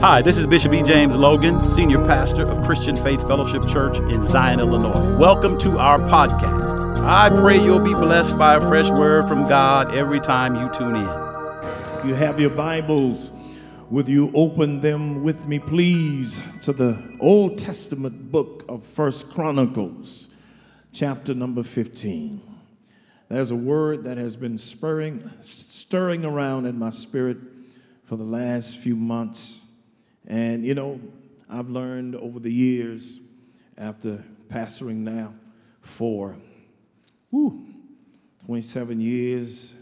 Hi, this is Bishop E. James Logan, Senior Pastor of Christian Faith Fellowship Church in Zion, Illinois. Welcome to our podcast. I pray you'll be blessed by a fresh word from God every time you tune in. If you have your Bibles with you, open them with me, please, to the Old Testament book of First Chronicles, chapter number 15. There's a word that has been spurring, stirring around in my spirit for the last few months. And, you know, I've learned over the years, after pastoring now for whew, 27 years,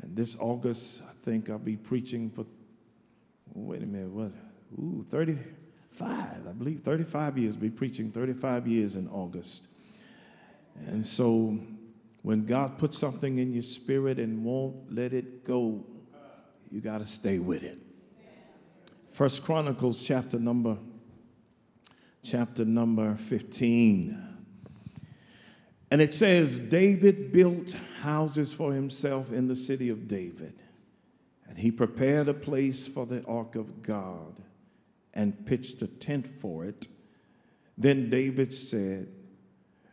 and this August, I think I'll be preaching for, wait a minute, what? Ooh, 35, I believe 35 years, be preaching 35 years in August. And so when God puts something in your spirit and won't let it go, you got to stay with it. First Chronicles chapter number chapter number 15. And it says David built houses for himself in the city of David. And he prepared a place for the ark of God and pitched a tent for it. Then David said,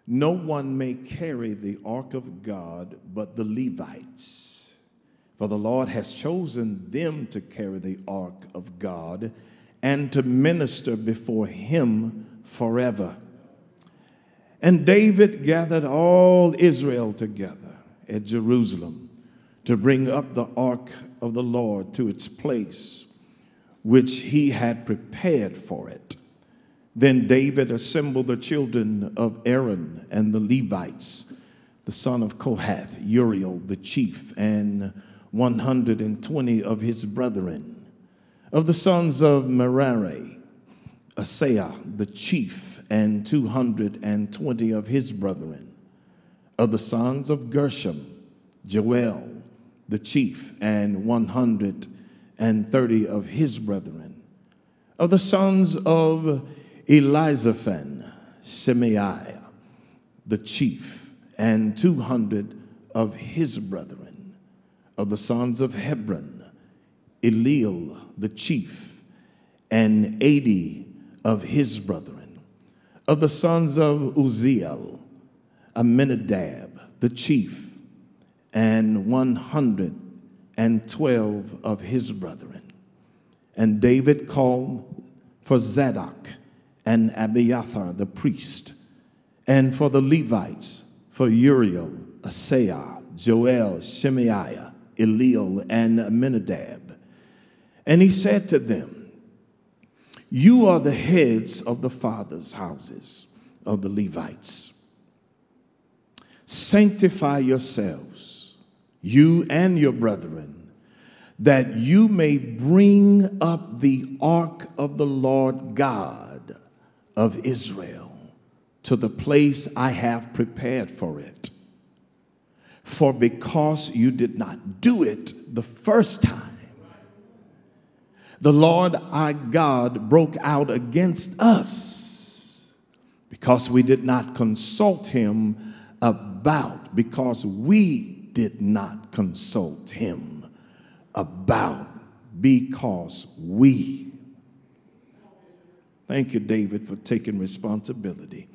No one may carry the ark of God but the Levites for the Lord has chosen them to carry the ark of God and to minister before him forever. And David gathered all Israel together at Jerusalem to bring up the ark of the Lord to its place, which he had prepared for it. Then David assembled the children of Aaron and the Levites, the son of Kohath, Uriel the chief, and 120 of his brethren. Of the sons of Merari, Asaiah the chief, and 220 of his brethren. Of the sons of Gershom, Joel the chief, and 130 of his brethren. Of the sons of Elizaphan, Shemaiah the chief, and 200 of his brethren of the sons of Hebron, Eliel the chief, and eighty of his brethren. Of the sons of Uzziel, Aminadab the chief, and one hundred and twelve of his brethren. And David called for Zadok and Abiathar the priest, and for the Levites, for Uriel, Asaiah, Joel, Shemaiah, Eliel, and Aminadab. And he said to them, You are the heads of the fathers' houses of the Levites. Sanctify yourselves, you and your brethren, that you may bring up the ark of the Lord God of Israel to the place I have prepared for it. For because you did not do it the first time, the Lord our God broke out against us because we did not consult him about, because we did not consult him about, because we. Thank you, David, for taking responsibility.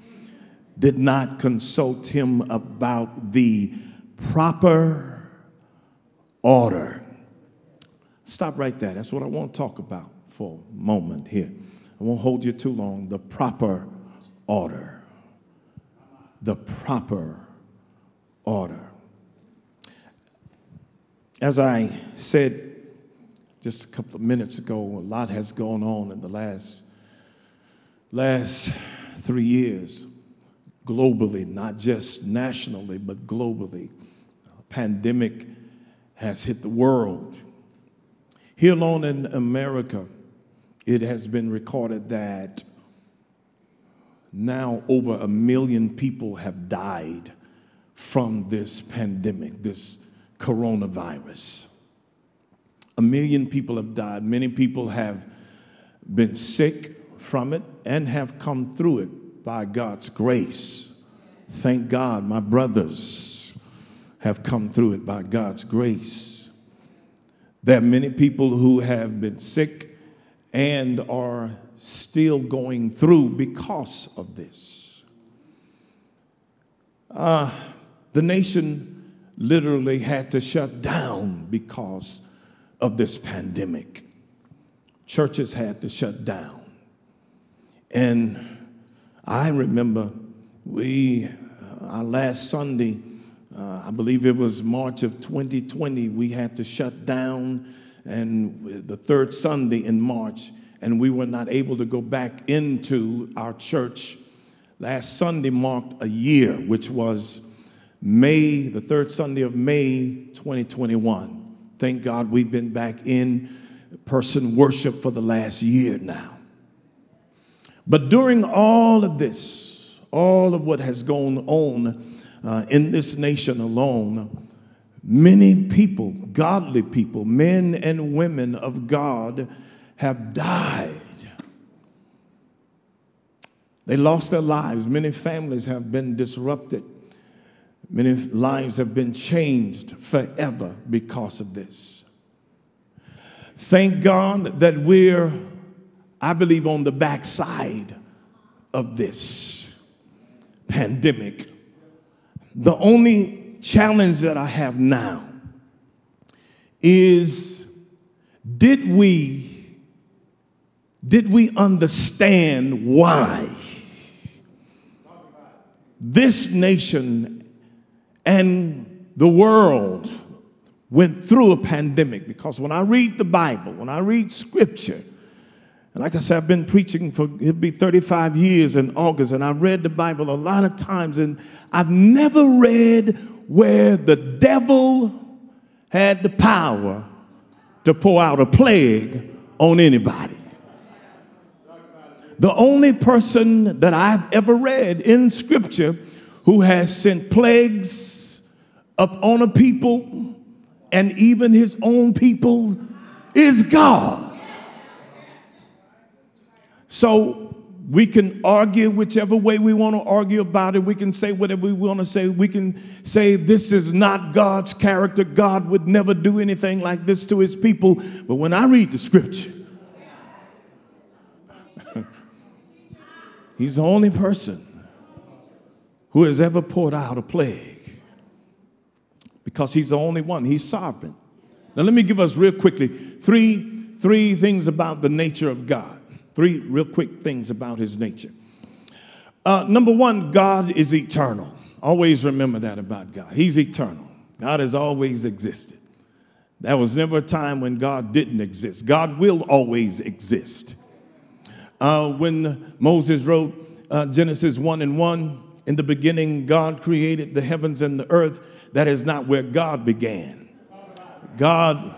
Did not consult him about the proper order. Stop right there. That's what I want to talk about for a moment here. I won't hold you too long. The proper order. The proper order. As I said just a couple of minutes ago, a lot has gone on in the last last three years globally, not just nationally, but globally pandemic has hit the world. Here alone in America, it has been recorded that now over a million people have died from this pandemic, this coronavirus. A million people have died. Many people have been sick from it and have come through it by God's grace. Thank God, my brothers have come through it by God's grace. There are many people who have been sick and are still going through because of this. Uh, the nation literally had to shut down because of this pandemic. Churches had to shut down. And I remember we, uh, our last Sunday, uh, I believe it was March of 2020, we had to shut down, and the third Sunday in March, and we were not able to go back into our church. Last Sunday marked a year, which was May, the third Sunday of May 2021. Thank God we've been back in person worship for the last year now. But during all of this, all of what has gone on uh, in this nation alone, many people, godly people, men and women of God, have died. They lost their lives. Many families have been disrupted. Many lives have been changed forever because of this. Thank God that we're, I believe, on the backside of this pandemic. The only challenge that I have now is did we did we understand why this nation and the world went through a pandemic? Because when I read the Bible, when I read scripture, and like I said, I've been preaching for it'll be 35 years in August, and I've read the Bible a lot of times, and I've never read where the devil had the power to pour out a plague on anybody. The only person that I've ever read in scripture who has sent plagues upon a people and even his own people is God. So we can argue whichever way we want to argue about it. We can say whatever we want to say. We can say this is not God's character. God would never do anything like this to his people. But when I read the scripture, He's the only person who has ever poured out a plague because he's the only one. He's sovereign. Now, let me give us real quickly three, three things about the nature of God. Three real quick things about his nature. Uh, number one, God is eternal. Always remember that about God. He's eternal. God has always existed. There was never a time when God didn't exist. God will always exist. Uh, when Moses wrote uh, Genesis 1 and 1, in the beginning, God created the heavens and the earth. That is not where God began. God,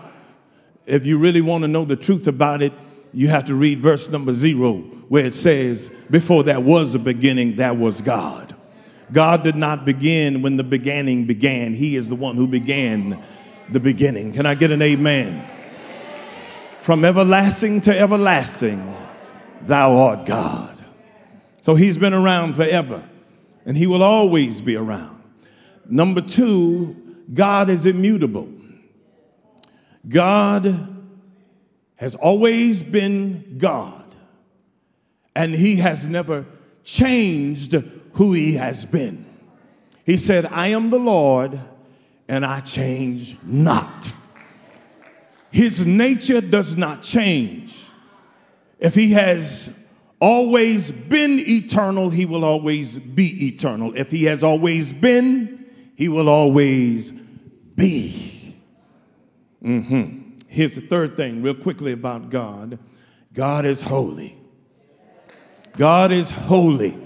if you really want to know the truth about it, you have to read verse number zero, where it says, Before that was a beginning, that was God. God did not begin when the beginning began. He is the one who began the beginning. Can I get an amen? From everlasting to everlasting, Thou art God. So he's been around forever and he will always be around. Number two, God is immutable. God has always been God and he has never changed who he has been. He said, I am the Lord and I change not. His nature does not change. If he has always been eternal, he will always be eternal. If he has always been, he will always be. Mm-hmm. Here's the third thing, real quickly, about God God is holy. God is holy.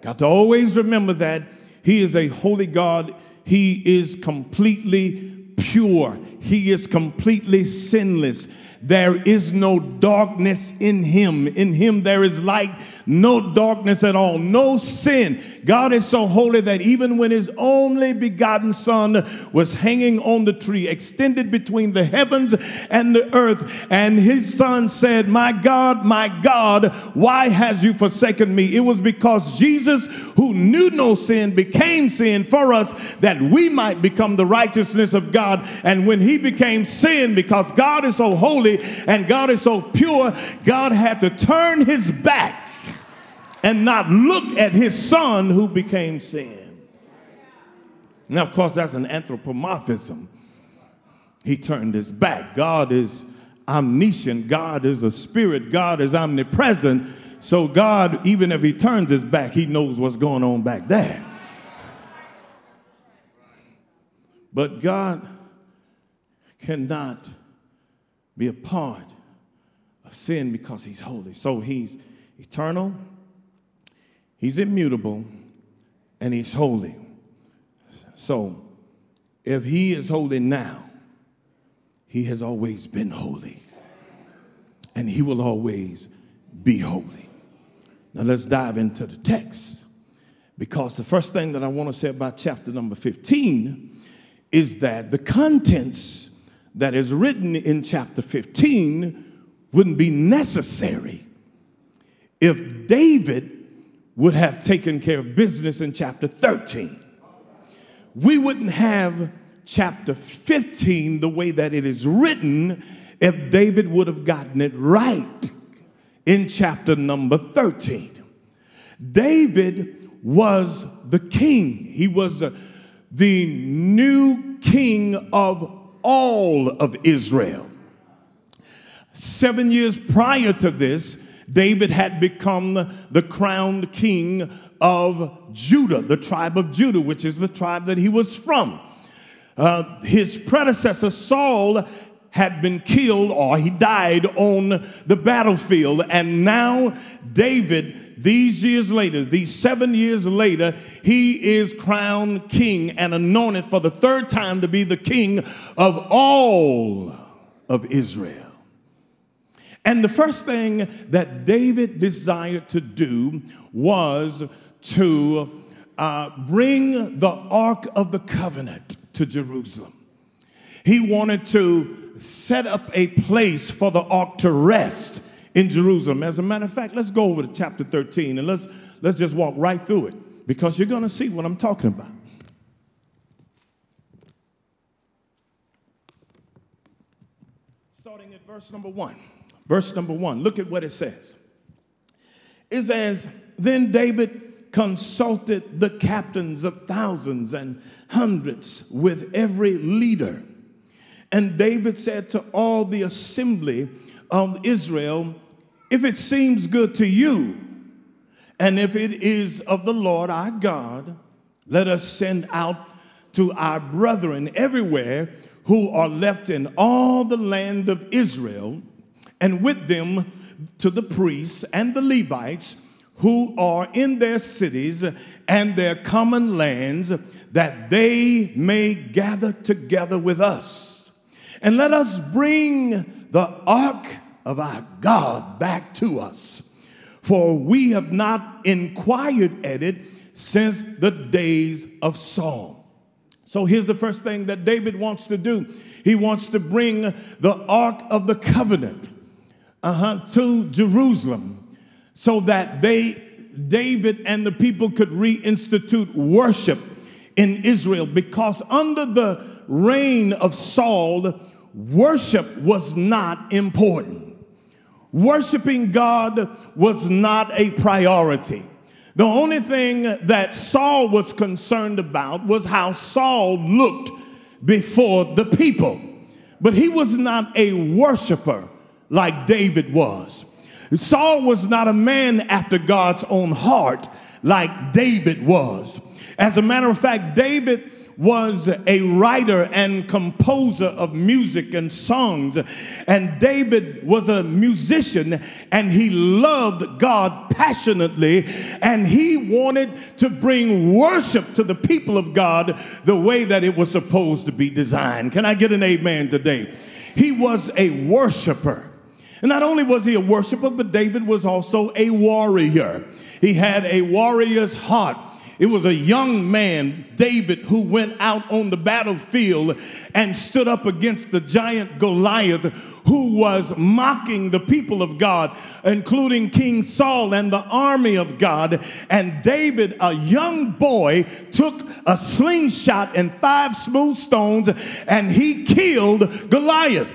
Got to always remember that He is a holy God. He is completely pure. He is completely sinless. There is no darkness in him. In him, there is light, no darkness at all, no sin. God is so holy that even when his only begotten son was hanging on the tree, extended between the heavens and the earth, and his son said, My God, my God, why has you forsaken me? It was because Jesus, who knew no sin, became sin for us that we might become the righteousness of God. And when he became sin, because God is so holy and God is so pure, God had to turn his back and not look at his son who became sin. Now, of course, that's an anthropomorphism. He turned his back. God is omniscient, God is a spirit, God is omnipresent. So, God, even if he turns his back, he knows what's going on back there. But God cannot be a part of sin because he's holy. So, he's eternal, he's immutable, and he's holy. So, if he is holy now, he has always been holy, and he will always be holy. Now, let's dive into the text because the first thing that I want to say about chapter number 15 is that the contents that is written in chapter 15 wouldn't be necessary if David would have taken care of business in chapter 13. We wouldn't have chapter 15 the way that it is written if David would have gotten it right in chapter number 13. David was the king, he was uh, the new king of all of Israel. Seven years prior to this, David had become the crowned king of Judah, the tribe of Judah, which is the tribe that he was from. Uh, his predecessor, Saul, had been killed or he died on the battlefield. And now, David, these years later, these seven years later, he is crowned king and anointed for the third time to be the king of all of Israel. And the first thing that David desired to do was to uh, bring the Ark of the Covenant to Jerusalem. He wanted to set up a place for the ark to rest in Jerusalem. As a matter of fact, let's go over to chapter 13 and let's, let's just walk right through it because you're going to see what I'm talking about. Starting at verse number one. Verse number one, look at what it says. It says, Then David consulted the captains of thousands and hundreds with every leader. And David said to all the assembly of Israel, If it seems good to you, and if it is of the Lord our God, let us send out to our brethren everywhere who are left in all the land of Israel and with them to the priests and the Levites who are in their cities and their common lands, that they may gather together with us. And let us bring the ark of our God back to us. For we have not inquired at it since the days of Saul. So here's the first thing that David wants to do he wants to bring the ark of the covenant uh-huh, to Jerusalem so that they, David and the people could reinstitute worship in Israel because under the reign of Saul, worship was not important. Worshiping God was not a priority. The only thing that Saul was concerned about was how Saul looked before the people. But he was not a worshiper like David was. Saul was not a man after God's own heart like David was. As a matter of fact, David was a writer and composer of music and songs. And David was a musician and he loved God passionately. And he wanted to bring worship to the people of God the way that it was supposed to be designed. Can I get an amen today? He was a worshiper. And not only was he a worshiper, but David was also a warrior. He had a warrior's heart. It was a young man, David, who went out on the battlefield and stood up against the giant Goliath, who was mocking the people of God, including King Saul and the army of God. And David, a young boy, took a slingshot and five smooth stones and he killed Goliath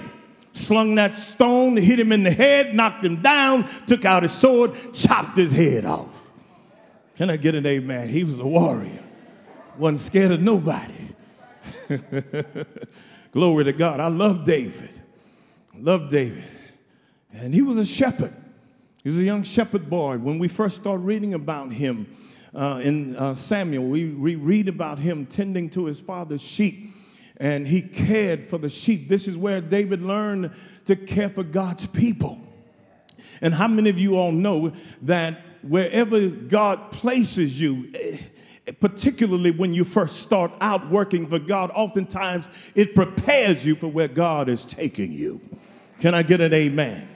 slung that stone, hit him in the head, knocked him down, took out his sword, chopped his head off. Can I get an amen? He was a warrior, wasn't scared of nobody. Glory to God. I love David. Love David. And he was a shepherd. He was a young shepherd boy. When we first start reading about him uh, in uh, Samuel, we, we read about him tending to his father's sheep and he cared for the sheep. This is where David learned to care for God's people. And how many of you all know that wherever God places you, eh, particularly when you first start out working for God, oftentimes it prepares you for where God is taking you. Can I get an amen?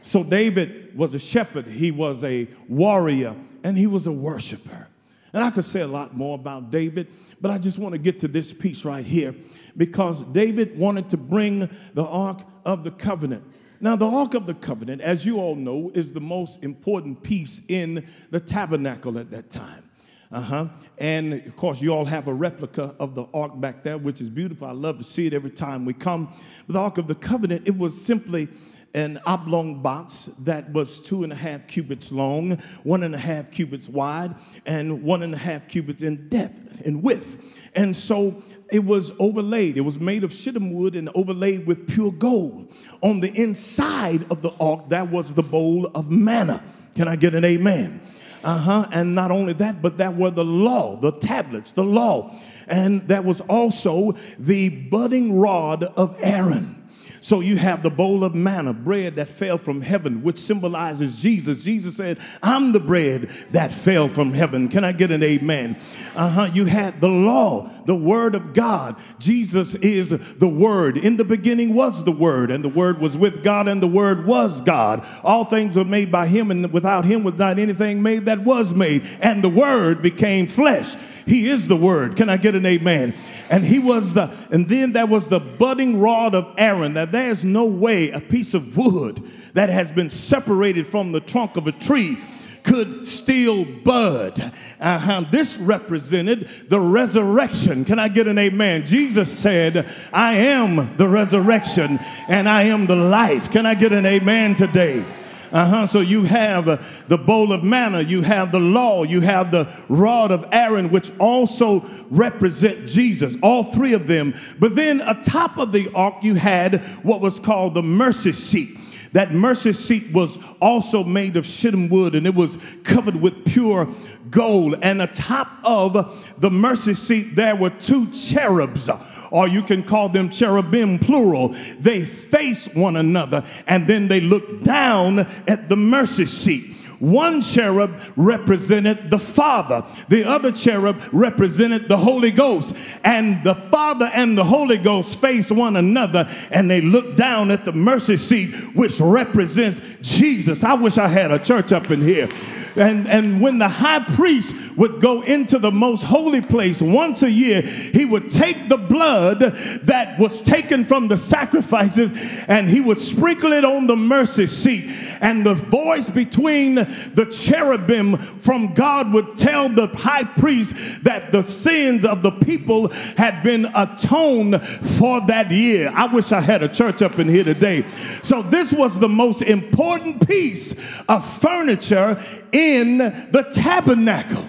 So, David was a shepherd, he was a warrior, and he was a worshiper. And I could say a lot more about David, but I just want to get to this piece right here because David wanted to bring the Ark of the Covenant. Now, the Ark of the Covenant, as you all know, is the most important piece in the tabernacle at that time. Uh huh. And of course, you all have a replica of the ark back there, which is beautiful. I love to see it every time we come. But the Ark of the Covenant, it was simply an oblong box that was two and a half cubits long, one and a half cubits wide, and one and a half cubits in depth and width. And so it was overlaid. It was made of shittim wood and overlaid with pure gold. On the inside of the ark, that was the bowl of manna. Can I get an amen? Uh huh. And not only that, but that were the law, the tablets, the law. And that was also the budding rod of Aaron. So you have the bowl of manna, bread that fell from heaven, which symbolizes Jesus. Jesus said, I'm the bread that fell from heaven. Can I get an amen? Uh huh. You had the law, the word of God. Jesus is the word. In the beginning was the word, and the word was with God, and the word was God. All things were made by him, and without him was not anything made that was made. And the word became flesh. He is the word. Can I get an amen? And he was the, and then there was the budding rod of Aaron. That there's no way a piece of wood that has been separated from the trunk of a tree could still bud. Uh-huh. This represented the resurrection. Can I get an amen? Jesus said, I am the resurrection and I am the life. Can I get an amen today? Uh-huh. So you have uh, the bowl of manna, you have the law, you have the rod of Aaron, which also represent Jesus, all three of them. But then atop of the ark, you had what was called the mercy seat. That mercy seat was also made of shittim wood and it was covered with pure gold. And atop of the mercy seat, there were two cherubs or you can call them cherubim plural. They face one another and then they look down at the mercy seat. One cherub represented the Father, the other cherub represented the Holy Ghost. And the Father and the Holy Ghost face one another and they look down at the mercy seat, which represents Jesus. I wish I had a church up in here. And, and when the high priest would go into the most holy place once a year, he would take the blood that was taken from the sacrifices and he would sprinkle it on the mercy seat. And the voice between the cherubim from God would tell the high priest that the sins of the people had been atoned for that year. I wish I had a church up in here today. So, this was the most important piece of furniture in the tabernacle.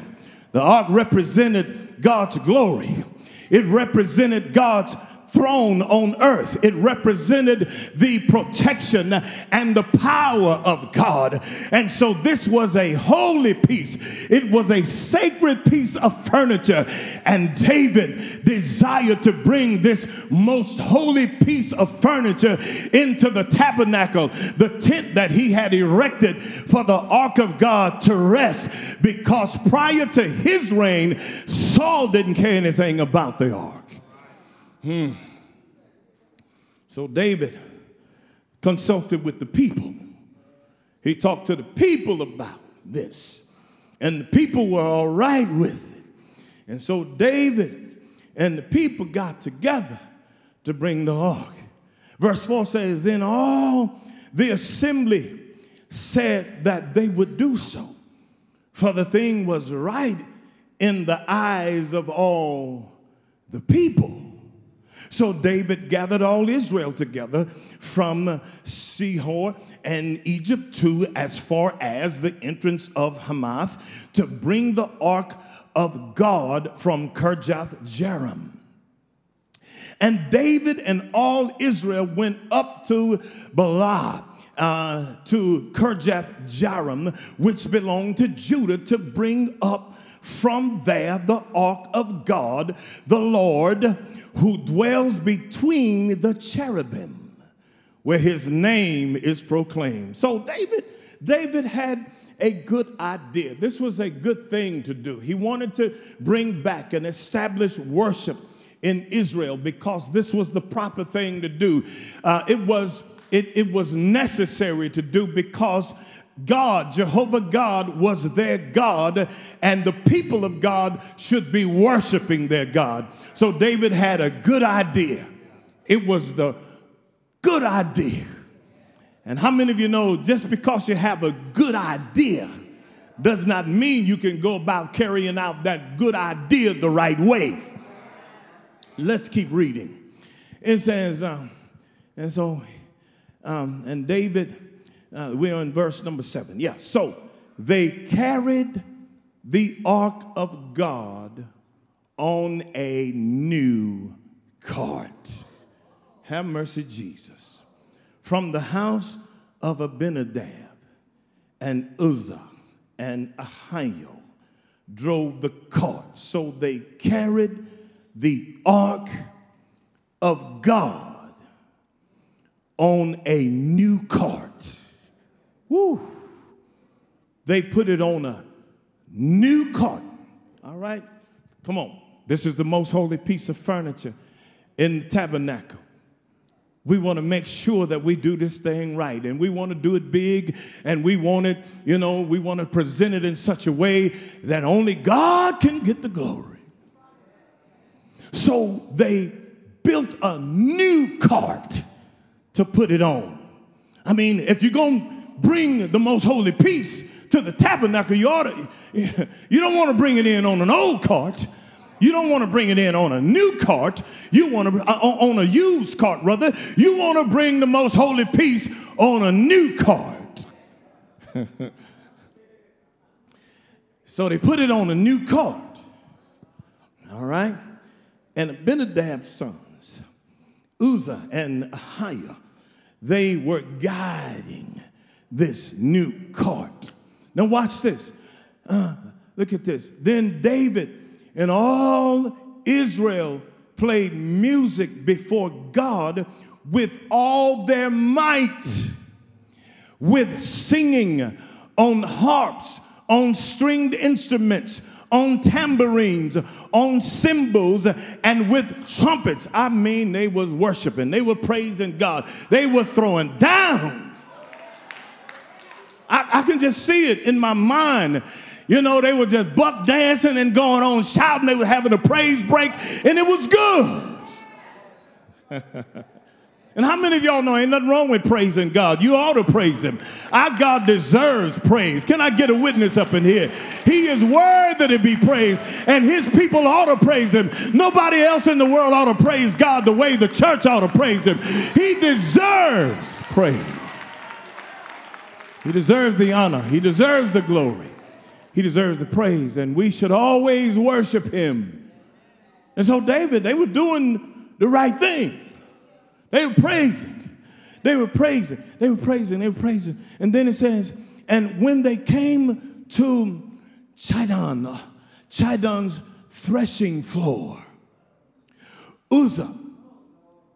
The ark represented God's glory, it represented God's throne on earth. It represented the protection and the power of God. And so this was a holy piece, it was a sacred piece of furniture. And David desired to bring this most holy piece of furniture into the tabernacle, the tent that he had erected for the ark of God to rest, because prior to his reign, Saul didn't care anything about the ark. Hmm. So David consulted with the people. He talked to the people about this. And the people were all right with it. And so David and the people got together to bring the ark. Verse 4 says, Then all the assembly said that they would do so, for the thing was right in the eyes of all the people. So David gathered all Israel together from Shihor and Egypt to as far as the entrance of Hamath to bring the ark of God from Kirjath Jearim. And David and all Israel went up to Baalah. Uh, to Kirjath Jearim, which belonged to Judah, to bring up from there the ark of God, the Lord, who dwells between the cherubim, where his name is proclaimed. So David, David had a good idea. This was a good thing to do. He wanted to bring back and establish worship in Israel because this was the proper thing to do. Uh, it was it, it was necessary to do because God, Jehovah God, was their God, and the people of God should be worshiping their God. So David had a good idea. It was the good idea. And how many of you know just because you have a good idea does not mean you can go about carrying out that good idea the right way? Let's keep reading. It says, um, and so, um, and David, uh, we're in verse number seven. Yeah, so they carried the ark of God on a new cart. Have mercy, Jesus. From the house of Abinadab and Uzzah and Ahio drove the cart. So they carried the ark of God on a new cart. Woo! They put it on a new cart. All right? Come on. This is the most holy piece of furniture in the tabernacle. We want to make sure that we do this thing right and we want to do it big and we want it, you know, we want to present it in such a way that only God can get the glory. So they built a new cart to put it on. I mean, if you're going bring the most holy piece to the tabernacle, you ought to, you don't want to bring it in on an old cart. You don't want to bring it in on a new cart. You want to, uh, on a used cart, rather. You want to bring the most holy piece on a new cart. so they put it on a new cart. All right? and Abinadab's sons, Uzzah and Ahio, they were guiding this new cart. Now, watch this. Uh, look at this. Then David and all Israel played music before God with all their might, with singing on harps, on stringed instruments, on tambourines, on cymbals, and with trumpets. I mean, they was worshiping, they were praising God, they were throwing down. I, can just see it in my mind. You know, they were just buck dancing and going on shouting. They were having a praise break, and it was good. And how many of y'all know ain't nothing wrong with praising God? You ought to praise Him. Our God deserves praise. Can I get a witness up in here? He is worthy to be praised, and His people ought to praise Him. Nobody else in the world ought to praise God the way the church ought to praise Him. He deserves praise. He deserves the honor. He deserves the glory. He deserves the praise, and we should always worship Him. And so, David, they were doing the right thing. They were praising. They were praising. They were praising. They were praising. And then it says, and when they came to Chidon, uh, Chidon's threshing floor, Uzzah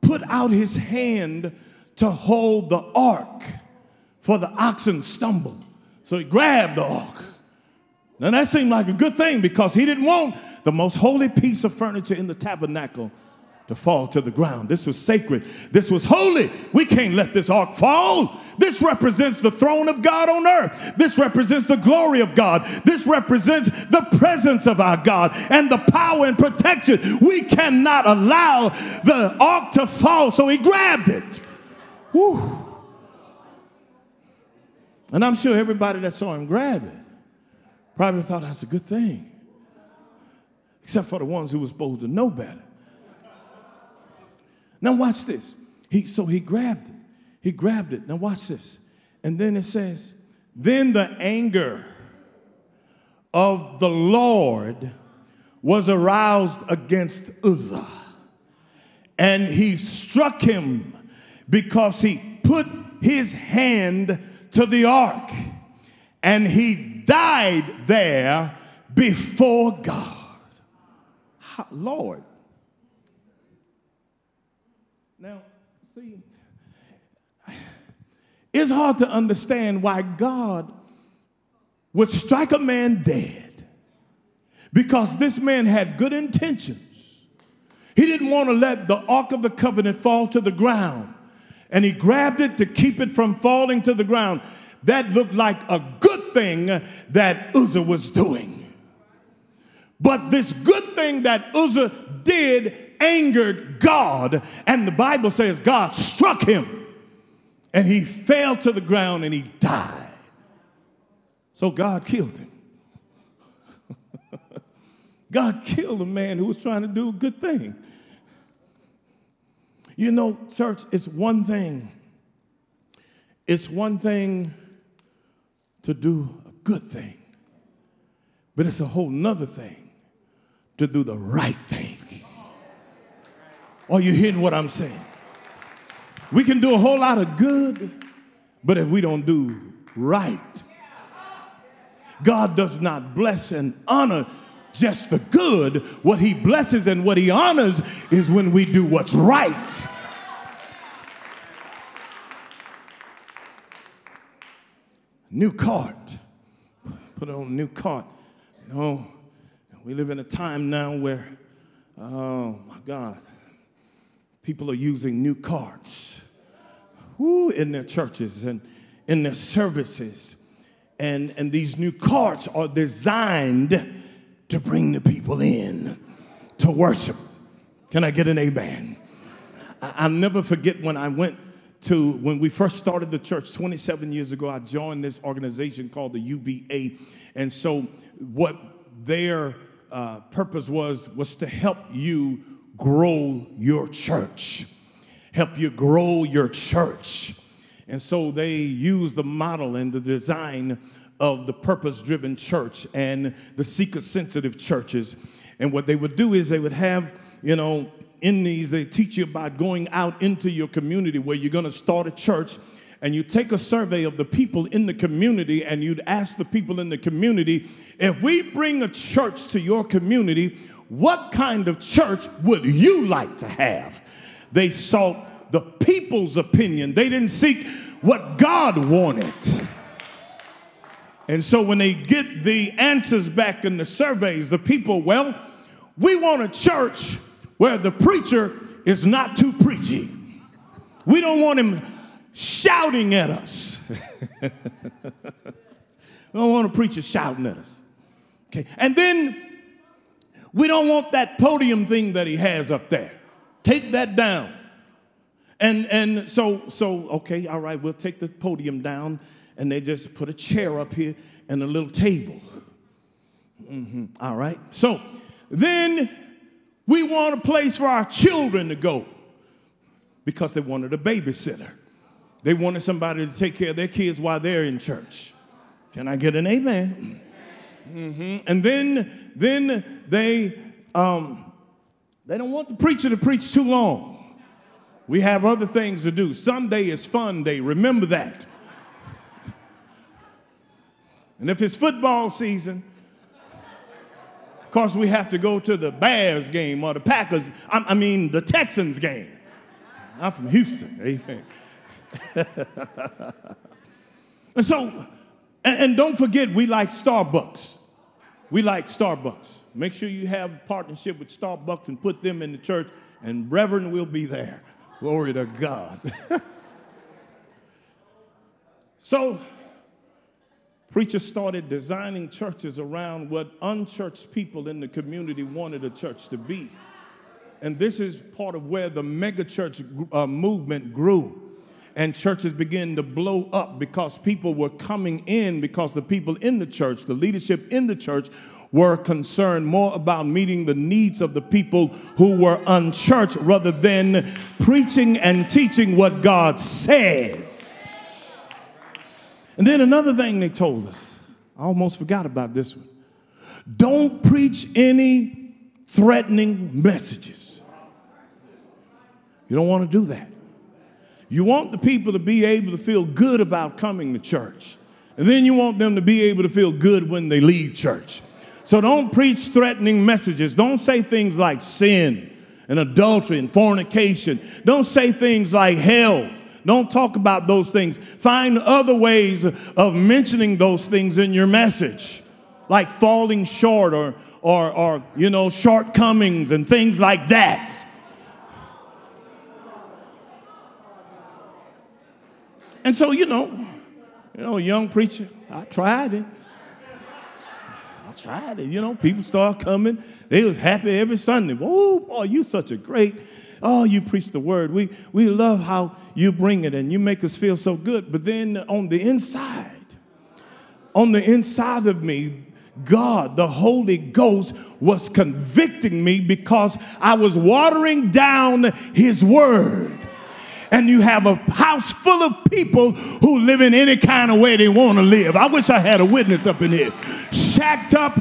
put out his hand to hold the ark, for the oxen stumbled. So he grabbed the ark. Now that seemed like a good thing because he didn't want the most holy piece of furniture in the tabernacle to fall to the ground. This was sacred. This was holy. We can't let this ark fall. This represents the throne of God on earth. This represents the glory of God. This represents the presence of our God and the power and protection. We cannot allow the ark to fall. So he grabbed it. Whew. And I'm sure everybody that saw him grab it probably thought that's a good thing, except for the ones who were supposed to know better. Now, watch this. He, so he grabbed it. He grabbed it. Now, watch this. And then it says, Then the anger of the Lord was aroused against Uzzah, and he struck him because he put his hand to the ark, and he died there before God. Lord, now, see, it's hard to understand why God would strike a man dead because this man had good intentions. He didn't want to let the Ark of the Covenant fall to the ground, and he grabbed it to keep it from falling to the ground. That looked like a good thing that Uzzah was doing. But this good thing that Uzzah did angered God. And the Bible says God struck him and he fell to the ground and he died. So God killed him. God killed a man who was trying to do a good thing. You know, church, it's one thing. It's one thing to do a good thing, but it's a whole nother thing to do the right thing. Are you hearing what I'm saying? We can do a whole lot of good, but if we don't do right, God does not bless and honor just the good. What He blesses and what He honors is when we do what's right. New cart. Put on a new cart. You know, we live in a time now where, oh my God, people are using new carts whoo, in their churches and in their services. And, and these new carts are designed to bring the people in to worship. Can I get an amen? I'll never forget when I went to, when we first started the church 27 years ago, I joined this organization called the UBA. And so, what their uh, purpose was, was to help you grow your church, help you grow your church. And so they use the model and the design of the purpose driven church and the seeker sensitive churches. And what they would do is they would have, you know, in these, they teach you about going out into your community where you're going to start a church and you take a survey of the people in the community and you'd ask the people in the community if we bring a church to your community what kind of church would you like to have? They sought the people's opinion, they didn't seek what God wanted. And so when they get the answers back in the surveys, the people, well, we want a church where the preacher is not too preachy. We don't want him shouting at us. we don't want a preacher shouting at us. Okay. And then we don't want that podium thing that he has up there. Take that down. And and so so okay, all right, we'll take the podium down, and they just put a chair up here and a little table. Mm-hmm. All right. So then we want a place for our children to go because they wanted a babysitter. They wanted somebody to take care of their kids while they're in church. Can I get an amen? Mm-hmm. And then, then they, um, they don't want the preacher to preach too long. We have other things to do. Sunday is fun day. Remember that. And if it's football season, of course, we have to go to the Bears game or the Packers, I, I mean, the Texans game. I'm from Houston. Eh? Amen. and so, and, and don't forget, we like Starbucks. We like Starbucks. Make sure you have a partnership with Starbucks and put them in the church and Reverend will be there. Glory to God. so, preachers started designing churches around what unchurched people in the community wanted a church to be. And this is part of where the megachurch uh, movement grew. And churches began to blow up because people were coming in because the people in the church, the leadership in the church, were concerned more about meeting the needs of the people who were unchurched rather than preaching and teaching what God says. And then another thing they told us, I almost forgot about this one. Don't preach any threatening messages. You don't want to do that. You want the people to be able to feel good about coming to church. And then you want them to be able to feel good when they leave church. So don't preach threatening messages. Don't say things like sin and adultery and fornication. Don't say things like hell. Don't talk about those things. Find other ways of mentioning those things in your message, like falling short or, or, or you know, shortcomings and things like that. And so, you know, you know, young preacher, I tried it I tried it. You know, people start coming. They was happy every Sunday. Oh, boy, you such a great, oh, you preach the word. We, we love how you bring it and you make us feel so good. But then on the inside, on the inside of me, God, the Holy Ghost, was convicting me because I was watering down His Word and you have a house full of people who live in any kind of way they want to live. I wish I had a witness up in here. Shacked up,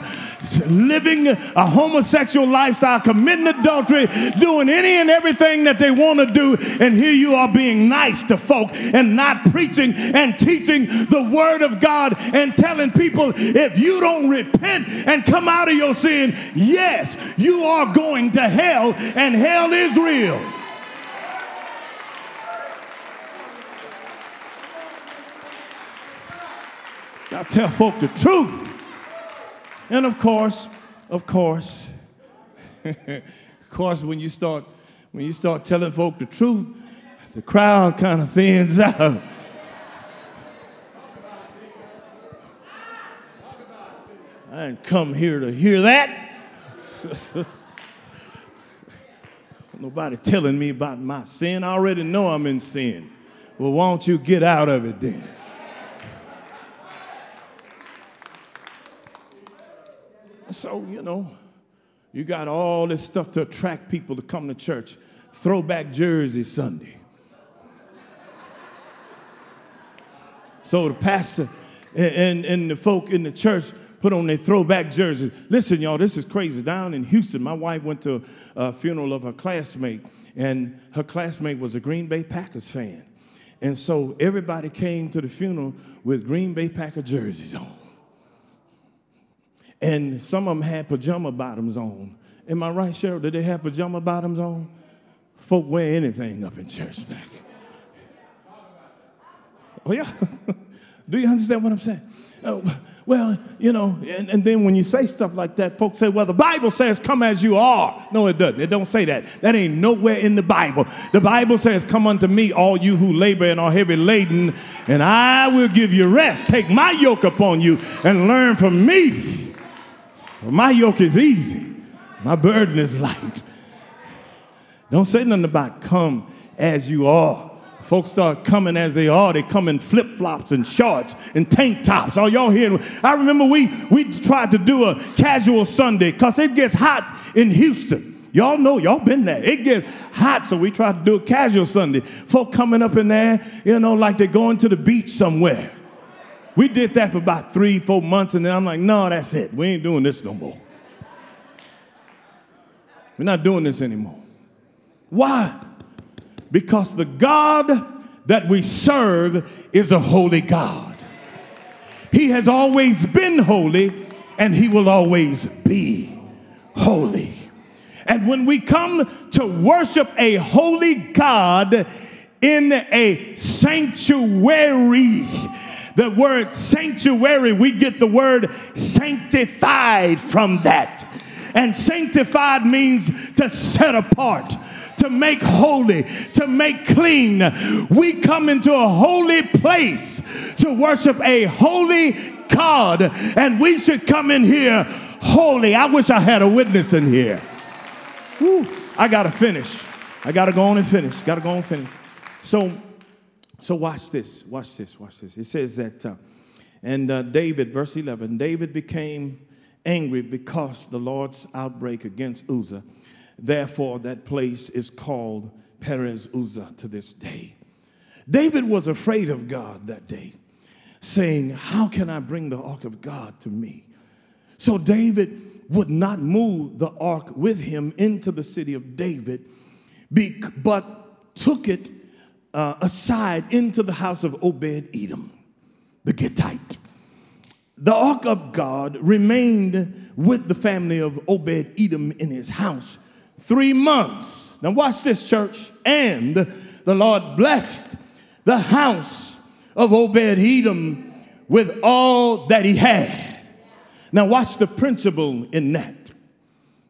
living a homosexual lifestyle, committing adultery, doing any and everything that they want to do. And here you are being nice to folk and not preaching and teaching the word of God and telling people if you don't repent and come out of your sin, yes, you are going to hell, and hell is real. I tell folk the truth. And of course, of course, of course, when you start when you start telling folk the truth, the crowd kind of thins out. I didn't come here to hear that. Nobody telling me about my sin. I already know I'm in sin. Well, why don't you get out of it then? So, you know, you got all this stuff to attract people to come to church. Throwback Jersey Sunday. So the pastor and, and the folk in the church put on their throwback jerseys. Listen, y'all, this is crazy. Down in Houston, my wife went to a funeral of her classmate, and her classmate was a Green Bay Packers fan. And so everybody came to the funeral with Green Bay Packer jerseys on and some of them had pajama bottoms on. Am I right, Cheryl? Did they have pajama bottoms on? Folk wear anything up in church now. Oh, yeah. Do you understand what I'm saying? Uh, well, you know, and, and then when you say stuff like that, folks say, well, the Bible says, come as you are. No, it doesn't. It don't say that. That ain't nowhere in the Bible. The Bible says, come unto me, all you who labor and are heavy laden, and I will give you rest. Take my yoke upon you and learn from me my yoke is easy, my burden is light. Don't say nothing about come as you are. Folks start coming as they are. They come in flip flops and shorts and tank tops. All y'all hearing? I remember we we tried to do a casual Sunday because it gets hot in Houston. Y'all know, y'all been there. It gets hot, so we tried to do a casual Sunday. Folk coming up in there, you know, like they're going to the beach somewhere. We did that for about three, four months, and then I'm like, no, that's it. We ain't doing this no more. We're not doing this anymore. Why? Because the God that we serve is a holy God. He has always been holy, and He will always be holy. And when we come to worship a holy God in a sanctuary, the word sanctuary, we get the word sanctified from that. And sanctified means to set apart, to make holy, to make clean. We come into a holy place to worship a holy God, and we should come in here holy. I wish I had a witness in here. I gotta finish. I gotta go on and finish. Gotta go on and finish. So, so watch this. Watch this. Watch this. It says that, uh, and uh, David, verse 11, David became angry because the Lord's outbreak against Uzzah. Therefore, that place is called Perez Uzzah to this day. David was afraid of God that day, saying, How can I bring the ark of God to me? So David would not move the ark with him into the city of David, but took it uh, aside into the house of Obed Edom, the Gittite. The ark of God remained with the family of Obed Edom in his house three months. Now, watch this, church. And the Lord blessed the house of Obed Edom with all that he had. Now, watch the principle in that.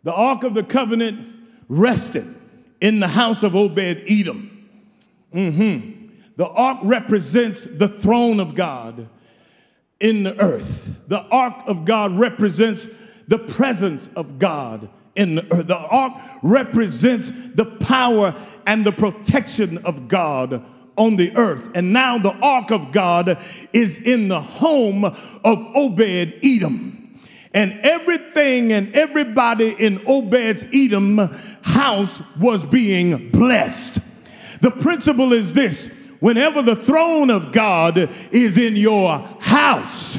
The Ark of the Covenant rested in the house of Obed Edom. Mm-hmm. The Ark represents the throne of God in the earth. The Ark of God represents the presence of God in the earth. The ark represents the power and the protection of God on the earth. And now the ark of God is in the home of Obed Edom. And everything and everybody in Obed's Edom house was being blessed. The principle is this whenever the throne of God is in your house,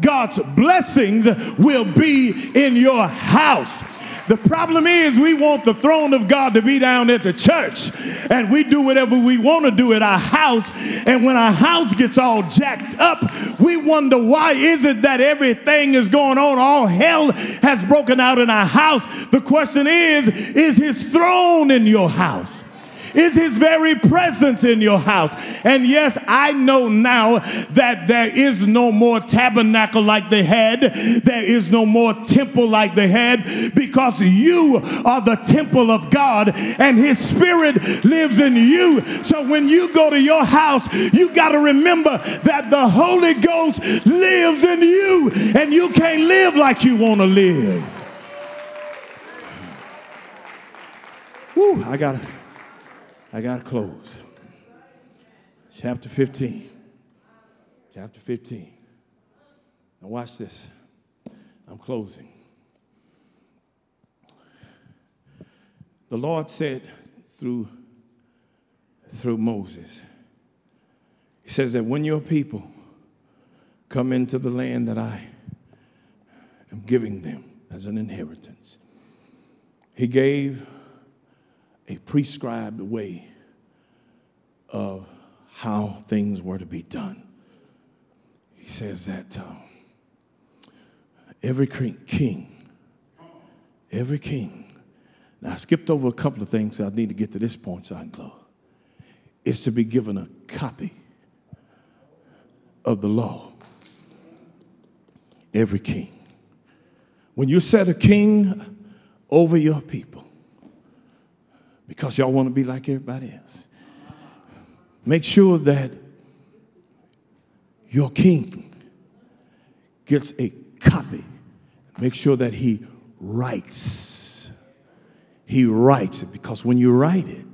God's blessings will be in your house. The problem is we want the throne of God to be down at the church and we do whatever we want to do at our house. And when our house gets all jacked up, we wonder why is it that everything is going on? All hell has broken out in our house. The question is, is his throne in your house? Is his very presence in your house. And yes, I know now that there is no more tabernacle like they had, there is no more temple like they had, because you are the temple of God and his spirit lives in you. So when you go to your house, you got to remember that the Holy Ghost lives in you and you can't live like you want to live. Whew, I got to. I got to close. Chapter 15. Chapter 15. Now, watch this. I'm closing. The Lord said through, through Moses, He says that when your people come into the land that I am giving them as an inheritance, He gave a prescribed way of how things were to be done. He says that uh, every king, every king, now I skipped over a couple of things, so I need to get to this point so I can close, is to be given a copy of the law. Every king. When you set a king over your people, because y'all want to be like everybody else. Make sure that your king gets a copy. Make sure that he writes. He writes it because when you write it,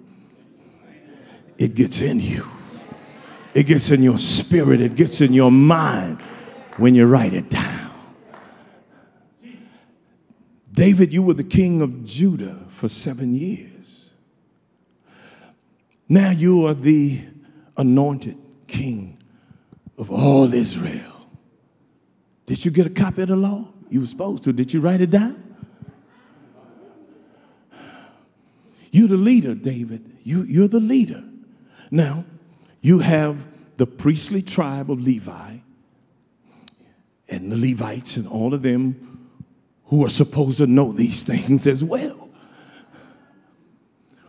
it gets in you. It gets in your spirit. It gets in your mind when you write it down. David, you were the king of Judah for seven years. Now you are the anointed king of all Israel. Did you get a copy of the law? You were supposed to. Did you write it down? You're the leader, David. You, you're the leader. Now, you have the priestly tribe of Levi and the Levites and all of them who are supposed to know these things as well.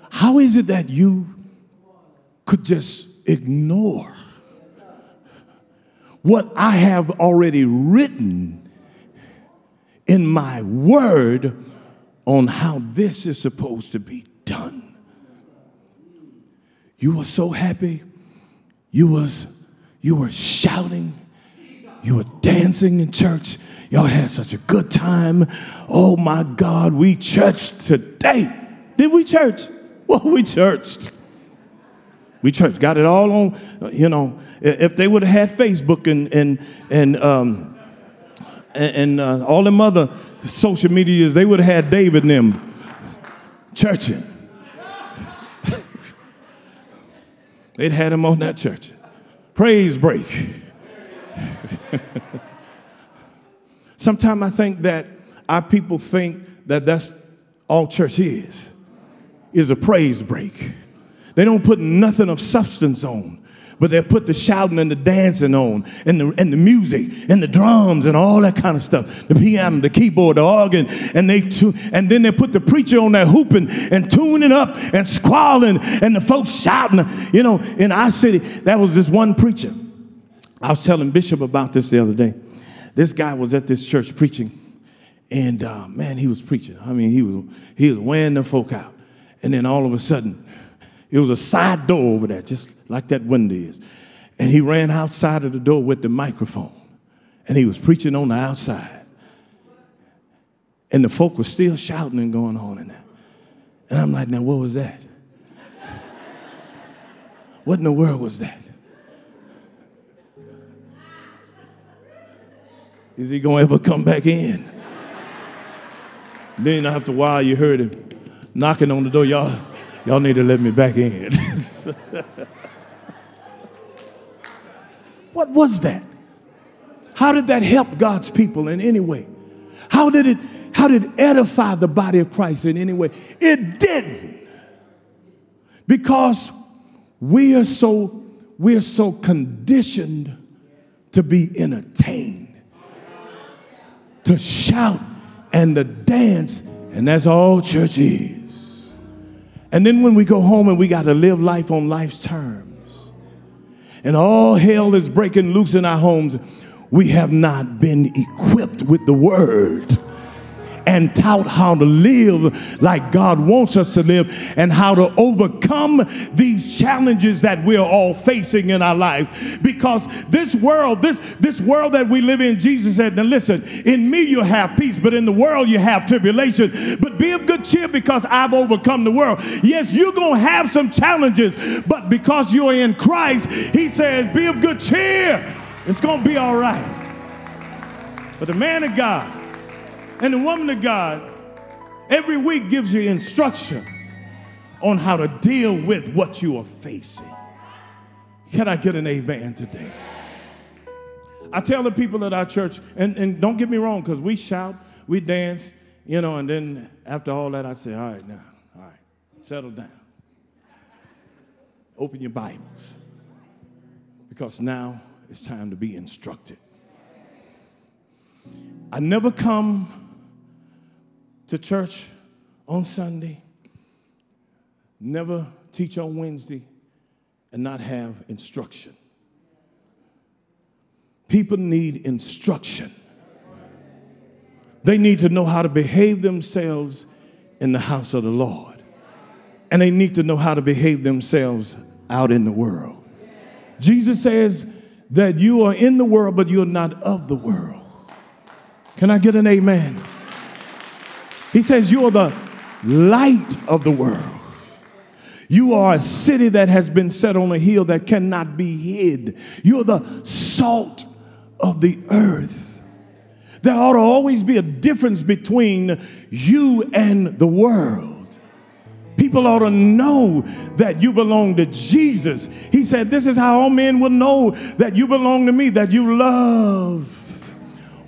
How is it that you could just ignore what I have already written in my word on how this is supposed to be done. You were so happy. You was you were shouting. You were dancing in church. Y'all had such a good time. Oh my God, we churched today. Did we church? Well, we churched. We church got it all on, you know. If they would have had Facebook and and and um, and, and uh, all them other social medias, they would have had David and them churching. They'd had him on that church. Praise break. Sometimes I think that our people think that that's all church is, is a praise break. They don't put nothing of substance on but they put the shouting and the dancing on and the, and the music and the drums and all that kind of stuff. The piano the keyboard the organ and they tu- and then they put the preacher on there hooping and tuning up and squalling and the folks shouting. You know in our city that was this one preacher. I was telling bishop about this the other day. This guy was at this church preaching and uh, man he was preaching. I mean he was he was wearing the folk out. And then all of a sudden it was a side door over there, just like that window is. And he ran outside of the door with the microphone. And he was preaching on the outside. And the folk were still shouting and going on in there. And I'm like, now what was that? what in the world was that? Is he gonna ever come back in? then after a while, you heard him knocking on the door. Y'all, Y'all need to let me back in. what was that? How did that help God's people in any way? How did it how did it edify the body of Christ in any way? It didn't. Because we are so we are so conditioned to be entertained, to shout and to dance, and that's all church is. And then when we go home and we got to live life on life's terms, and all hell is breaking loose in our homes, we have not been equipped with the word and taught how to live like God wants us to live and how to overcome these challenges that we're all facing in our life. Because this world, this, this world that we live in, Jesus said, now listen, in me you have peace, but in the world you have tribulation. But be of good cheer because I've overcome the world. Yes, you're going to have some challenges, but because you're in Christ, he says, be of good cheer. It's going to be all right. But the man of God, and the woman of God every week gives you instructions on how to deal with what you are facing. Can I get an amen today? I tell the people at our church, and, and don't get me wrong, because we shout, we dance, you know, and then after all that, I'd say, all right, now, all right, settle down. Open your Bibles, because now it's time to be instructed. I never come to church on Sunday, never teach on Wednesday, and not have instruction. People need instruction. They need to know how to behave themselves in the house of the Lord. And they need to know how to behave themselves out in the world. Jesus says that you are in the world, but you're not of the world. Can I get an amen? He says, You are the light of the world. You are a city that has been set on a hill that cannot be hid. You are the salt of the earth. There ought to always be a difference between you and the world. People ought to know that you belong to Jesus. He said, This is how all men will know that you belong to me, that you love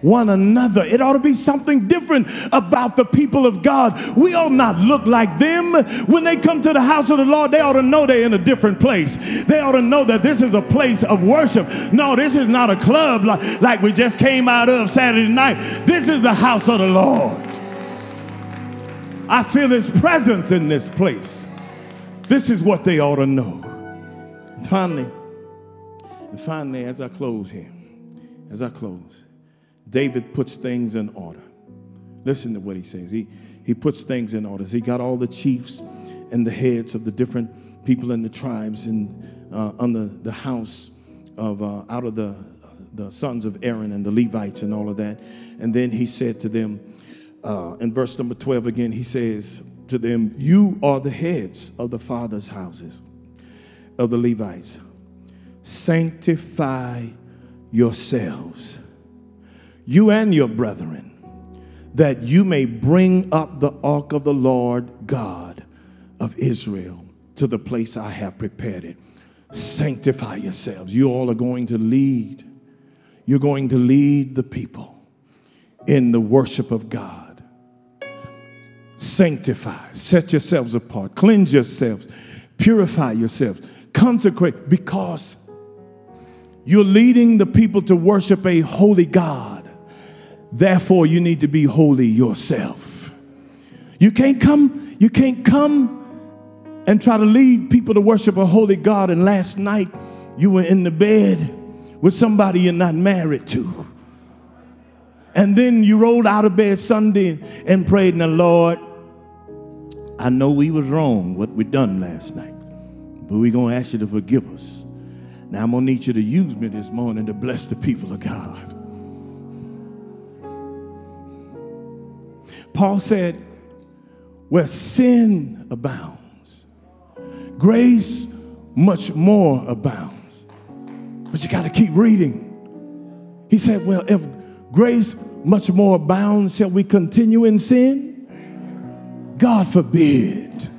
one another. It ought to be something different about the people of God. We ought not look like them. When they come to the house of the Lord, they ought to know they're in a different place. They ought to know that this is a place of worship. No, this is not a club like, like we just came out of Saturday night. This is the house of the Lord. I feel his presence in this place. This is what they ought to know. And finally, and finally, as I close here, as I close, David puts things in order. Listen to what he says. He, he puts things in order. He got all the chiefs and the heads of the different people in the tribes in, uh, under the house of, uh, out of the, the sons of Aaron and the Levites and all of that. And then he said to them, uh, in verse number 12 again, he says to them, You are the heads of the father's houses, of the Levites. Sanctify yourselves, you and your brethren, that you may bring up the ark of the Lord God of Israel to the place I have prepared it. Sanctify yourselves. You all are going to lead. You're going to lead the people in the worship of God. Sanctify, set yourselves apart, cleanse yourselves, purify yourselves, consecrate because you're leading the people to worship a holy God. Therefore, you need to be holy yourself. You can't come, you can't come and try to lead people to worship a holy God. And last night you were in the bed with somebody you're not married to. And then you rolled out of bed Sunday and prayed, in the Lord, I know we was wrong what we done last night, but we're gonna ask you to forgive us. Now I'm going to need you to use me this morning to bless the people of God. Paul said, where sin abounds, grace much more abounds. But you got to keep reading. He said, well, if grace much more abounds, shall we continue in sin? God forbid.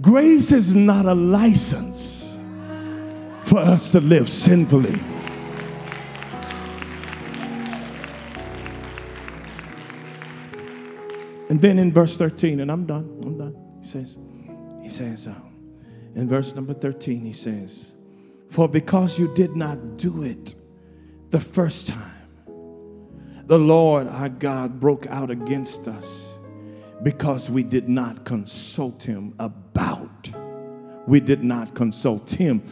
Grace is not a license for us to live sinfully. And then in verse 13, and I'm done, I'm done. He says, he says, uh, in verse number 13, he says, For because you did not do it the first time, the Lord our God broke out against us because we did not consult him about. We did not consult him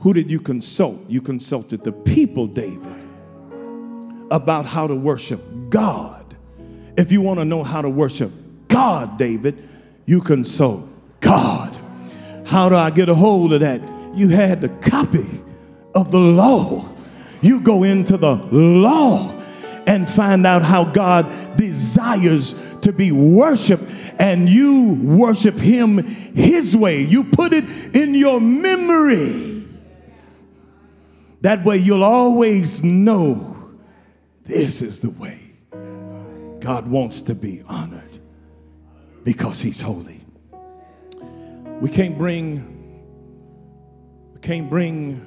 who did you consult? You consulted the people, David, about how to worship God. If you want to know how to worship God, David, you consult God. How do I get a hold of that? You had the copy of the law. You go into the law and find out how God desires to be worshiped, and you worship Him His way. You put it in your memory. That way you'll always know this is the way God wants to be honored because he's holy. We can't bring we can't bring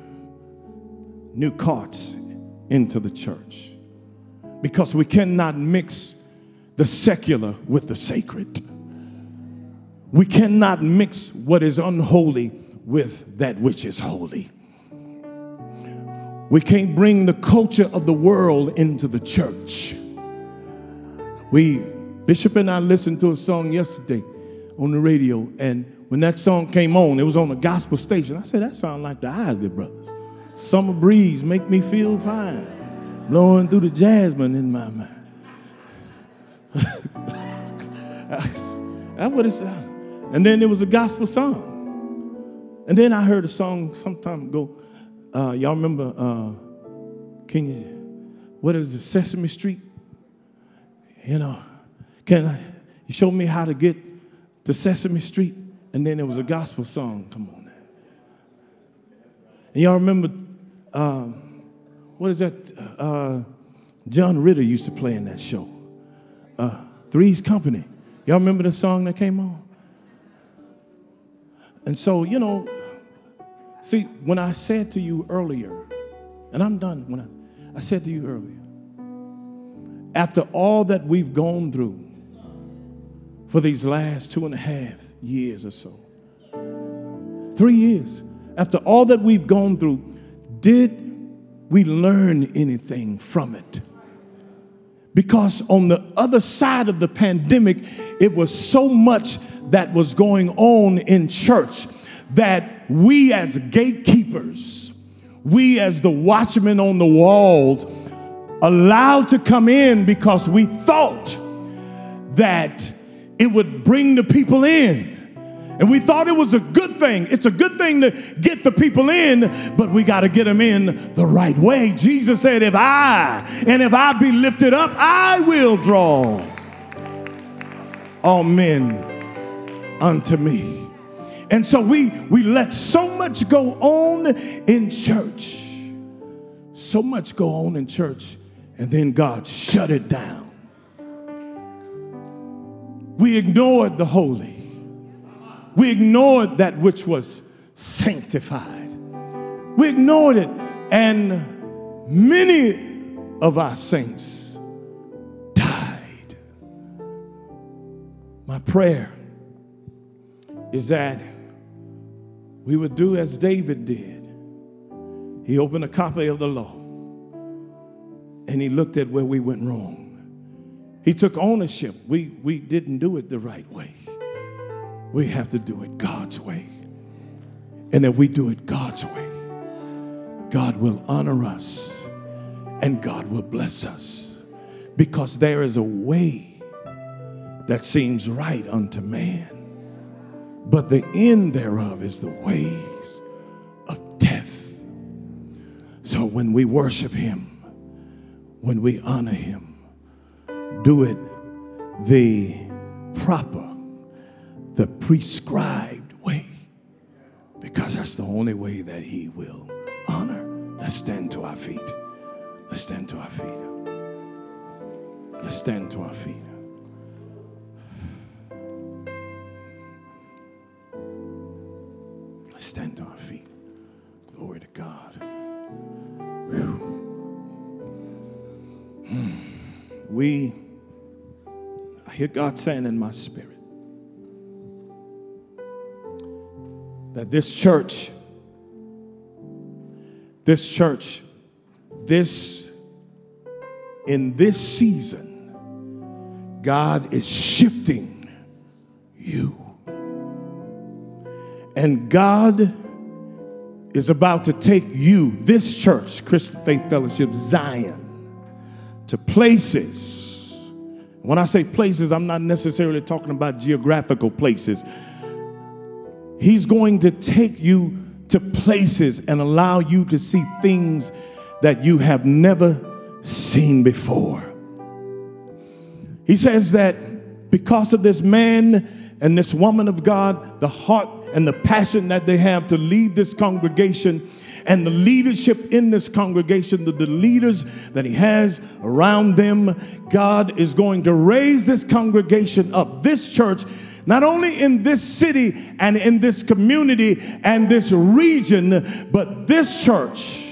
new carts into the church because we cannot mix the secular with the sacred. We cannot mix what is unholy with that which is holy. We can't bring the culture of the world into the church. We, Bishop and I listened to a song yesterday on the radio, and when that song came on, it was on a gospel station. I said, That sounds like the Isley Brothers. Summer breeze make me feel fine, blowing through the jasmine in my mind. That's what it sounded. And then there was a gospel song. And then I heard a song some time ago uh, y'all remember, uh, you, what is it, Sesame Street? You know, can I, you show me how to get to Sesame Street? And then there was a gospel song, come on now. And y'all remember, um, what is that? Uh, John Ritter used to play in that show. Uh, Three's Company. Y'all remember the song that came on? And so, you know, See, when I said to you earlier, and I'm done when I, I said to you earlier, after all that we've gone through for these last two and a half years or so, three years, after all that we've gone through, did we learn anything from it? Because on the other side of the pandemic, it was so much that was going on in church that we as gatekeepers, we as the watchmen on the wall, allowed to come in because we thought that it would bring the people in And we thought it was a good thing. It's a good thing to get the people in, but we got to get them in the right way. Jesus said, If I and if I be lifted up, I will draw all men unto me. And so we we let so much go on in church. So much go on in church, and then God shut it down. We ignored the holy. We ignored that which was sanctified. We ignored it. And many of our saints died. My prayer is that we would do as David did. He opened a copy of the law and he looked at where we went wrong. He took ownership. We, we didn't do it the right way. We have to do it God's way. And if we do it God's way, God will honor us and God will bless us because there is a way that seems right unto man, but the end thereof is the ways of death. So when we worship Him, when we honor Him, do it the proper the prescribed way because that's the only way that he will honor. Let's stand to our feet. Let's stand to our feet. Let's stand to our feet. Let's stand to our feet. Glory to God. We, I hear God saying in my spirit, that this church, this church, this, in this season, God is shifting you. And God is about to take you, this church, Christian Faith Fellowship Zion, to places. When I say places, I'm not necessarily talking about geographical places. He's going to take you to places and allow you to see things that you have never seen before. He says that because of this man and this woman of God, the heart and the passion that they have to lead this congregation and the leadership in this congregation, the, the leaders that he has around them, God is going to raise this congregation up, this church not only in this city and in this community and this region, but this church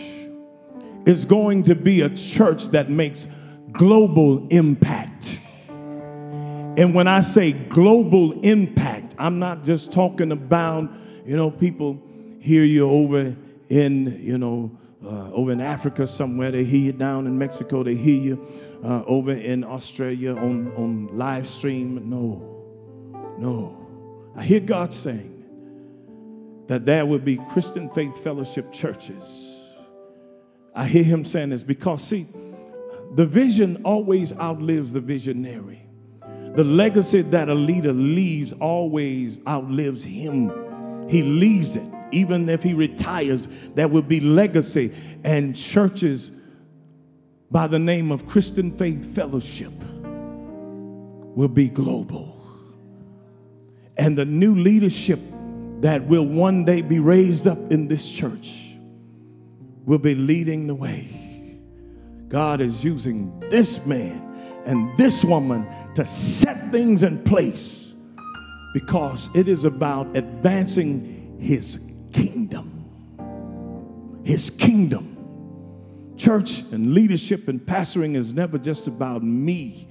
is going to be a church that makes global impact. And when I say global impact, I'm not just talking about, you know, people hear you over in, you know, uh, over in Africa somewhere, they hear you down in Mexico, they hear you uh, over in Australia on, on live stream. No. No. I hear God saying that there will be Christian Faith Fellowship churches. I hear Him saying this because, see, the vision always outlives the visionary. The legacy that a leader leaves always outlives him. He leaves it. Even if he retires, there will be legacy. And churches by the name of Christian Faith Fellowship will be global and the new leadership that will one day be raised up in this church will be leading the way. God is using this man and this woman to set things in place because it is about advancing his kingdom. His kingdom. Church and leadership and pastoring is never just about me,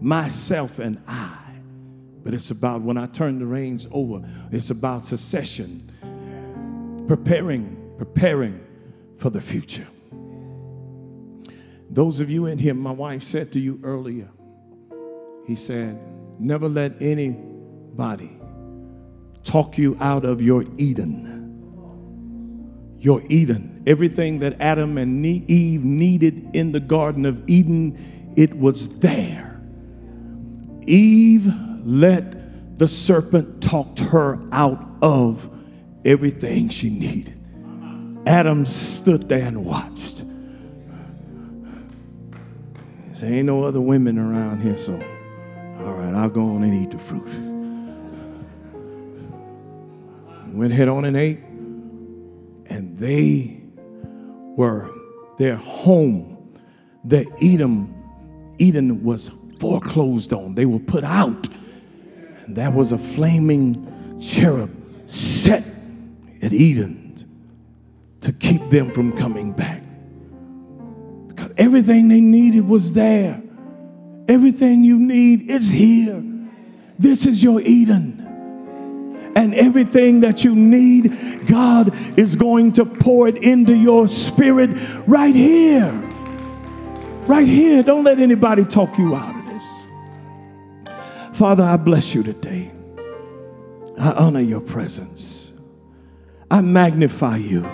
myself, and I. But it's about when I turn the reins over, it's about succession, preparing, preparing for the future. Those of you in here, my wife said to you earlier, he said, never let anybody talk you out of your Eden. Your Eden. Everything that Adam and Eve needed in the Garden of Eden, it was there. Eve let the serpent talked her out of everything she needed. Adam stood there and watched. There Ain't no other women around here, so all right, I'll go on and eat the fruit. Went head on and ate, and they were their home, their Edom, Eden was foreclosed on. They were put out. And that was a flaming cherub set at Eden to keep them from coming back. Because everything they needed was there. Everything you need is here. This is your Eden. And everything that you need, God is going to pour it into your spirit right here. Right here. Don't let anybody talk you out of this. Father, I bless you today. I honor your presence. I magnify you.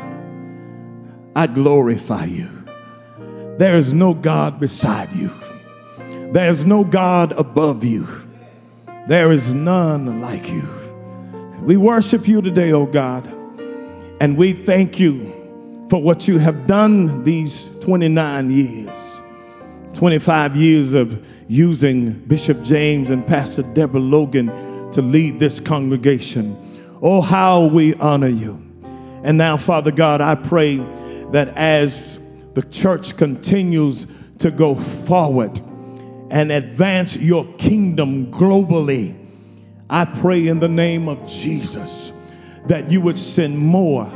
I glorify you. There is no God beside you. There is no God above you. There is none like you. We worship you today, oh God, and we thank you for what you have done these 29 years, 25 years of using Bishop James and Pastor Deborah Logan to lead this congregation. Oh, how we honor you. And now, Father God, I pray that as the church continues to go forward and advance your kingdom globally, I pray in the name of Jesus that you would send more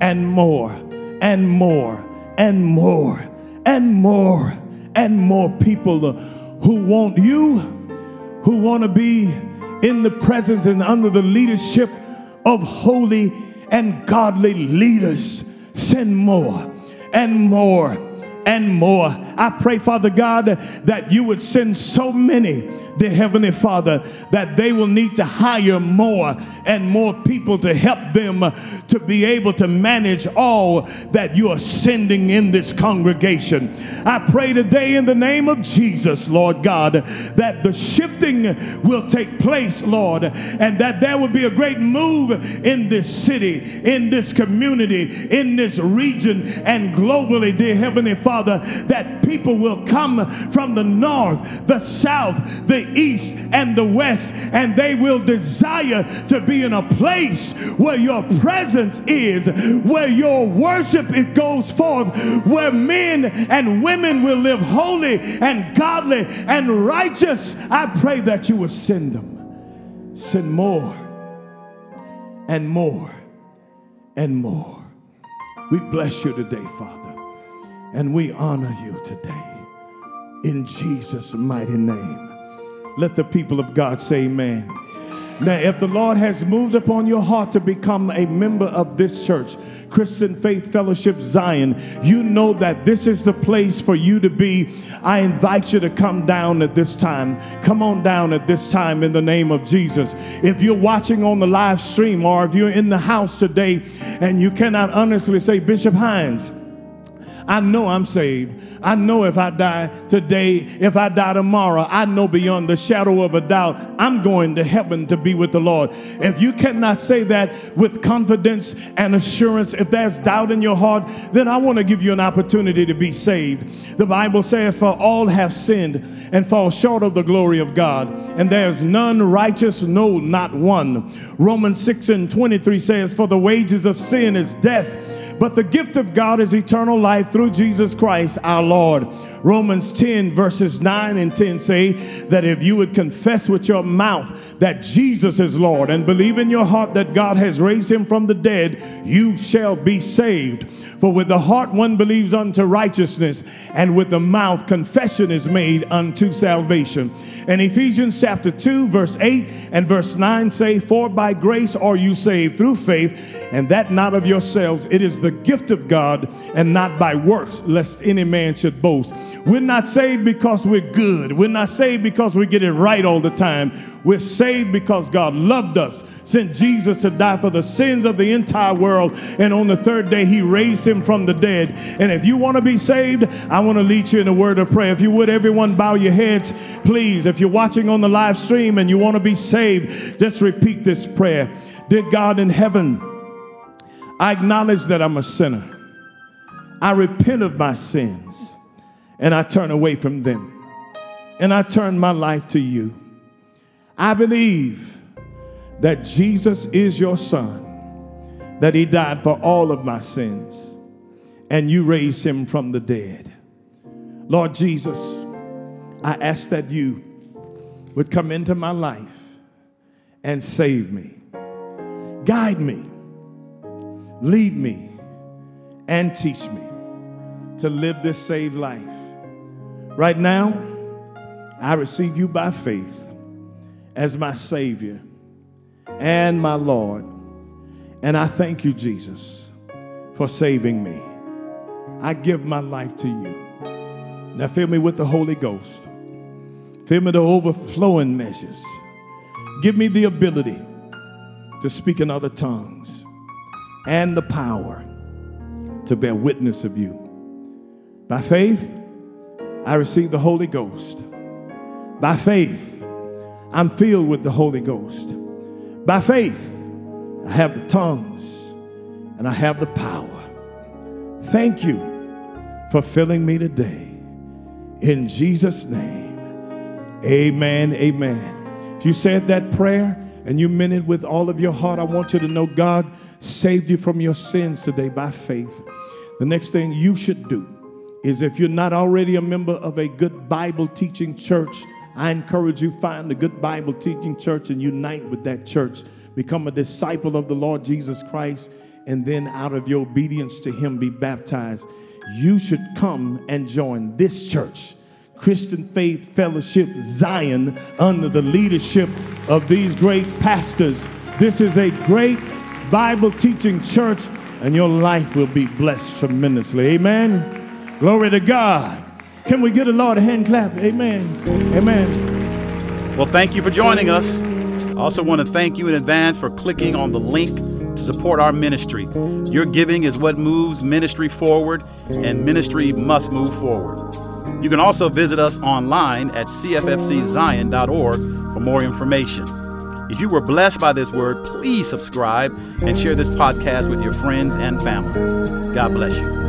and more and more and more and more and more people who want you, who want to be in the presence and under the leadership of holy and godly leaders Send more and more and more. I pray, Father God, that you would send so many dear Heavenly Father, that they will need to hire more and more people to help them to be able to manage all that you are sending in this congregation. I pray today in the name of Jesus, Lord God, that the shifting will take place, Lord, and that there will be a great move in this city, in this community, in this region, and globally, dear Heavenly Father, that people will come from the north, the south, the east, and the west, and they will desire to be in a place where your presence is, where your worship it goes forth, where men and women will live holy and godly and righteous. I pray that you will send them. Send more and more and more. We bless you today, Father, and we honor you today. In Jesus' mighty name. Let the people of God say amen. Now, if the Lord has moved upon your heart to become a member of this church, Christian Faith Fellowship Zion, you know that this is the place for you to be. I invite you to come down at this time. Come on down at this time in the name of Jesus. If you're watching on the live stream or if you're in the house today and you cannot honestly say, Bishop Hines, I know I'm saved. I know if I die today, if I die tomorrow, I know beyond the shadow of a doubt, I'm going to heaven to be with the Lord. If you cannot say that with confidence and assurance, if there's doubt in your heart, then I want to give you an opportunity to be saved. The Bible says, For all have sinned and fall short of the glory of God, and there's none righteous, no, not one. Romans 6 and 23 says, For the wages of sin is death but the gift of God is eternal life through Jesus Christ our Lord. Romans 10, verses 9 and 10 say that if you would confess with your mouth that Jesus is Lord and believe in your heart that God has raised him from the dead, you shall be saved. For with the heart one believes unto righteousness, and with the mouth confession is made unto salvation. And Ephesians chapter 2, verse 8 and verse 9 say, For by grace are you saved through faith and that not of yourselves. It is the gift of God and not by works, lest any man should boast. We're not saved because we're good. We're not saved because we get it right all the time. We're saved because God loved us, sent Jesus to die for the sins of the entire world, and on the third day, He raised Him from the dead. And if you want to be saved, I want to lead you in a word of prayer. If you would, everyone bow your heads, please. If you're watching on the live stream and you want to be saved, just repeat this prayer Dear God in heaven, I acknowledge that I'm a sinner. I repent of my sins and I turn away from them. And I turn my life to you. I believe that Jesus is your son, that he died for all of my sins, and you raised him from the dead. Lord Jesus, I ask that you would come into my life and save me. Guide me, lead me, and teach me to live this saved life. Right now, I receive you by faith as my Savior and my Lord. And I thank you, Jesus, for saving me. I give my life to you. Now fill me with the Holy Ghost. Fill me to overflowing measures. Give me the ability to speak in other tongues and the power to bear witness of you. By faith, I receive the Holy Ghost. By faith, I'm filled with the Holy Ghost. By faith, I have the tongues and I have the power. Thank you for filling me today. In Jesus' name, amen, amen. If you said that prayer and you meant it with all of your heart, I want you to know God saved you from your sins today by faith. The next thing you should do is if you're not already a member of a good Bible teaching church, I encourage you find a good Bible teaching church and unite with that church. Become a disciple of the Lord Jesus Christ and then out of your obedience to him be baptized. You should come and join this church. Christian Faith Fellowship Zion under the leadership of these great pastors. This is a great Bible teaching church, and your life will be blessed tremendously. Amen. Glory to God. Can we get a Lord a hand clap? Amen. Amen. Well, thank you for joining us. I also want to thank you in advance for clicking on the link to support our ministry. Your giving is what moves ministry forward, and ministry must move forward. You can also visit us online at cffczion.org for more information. If you were blessed by this word, please subscribe and share this podcast with your friends and family. God bless you.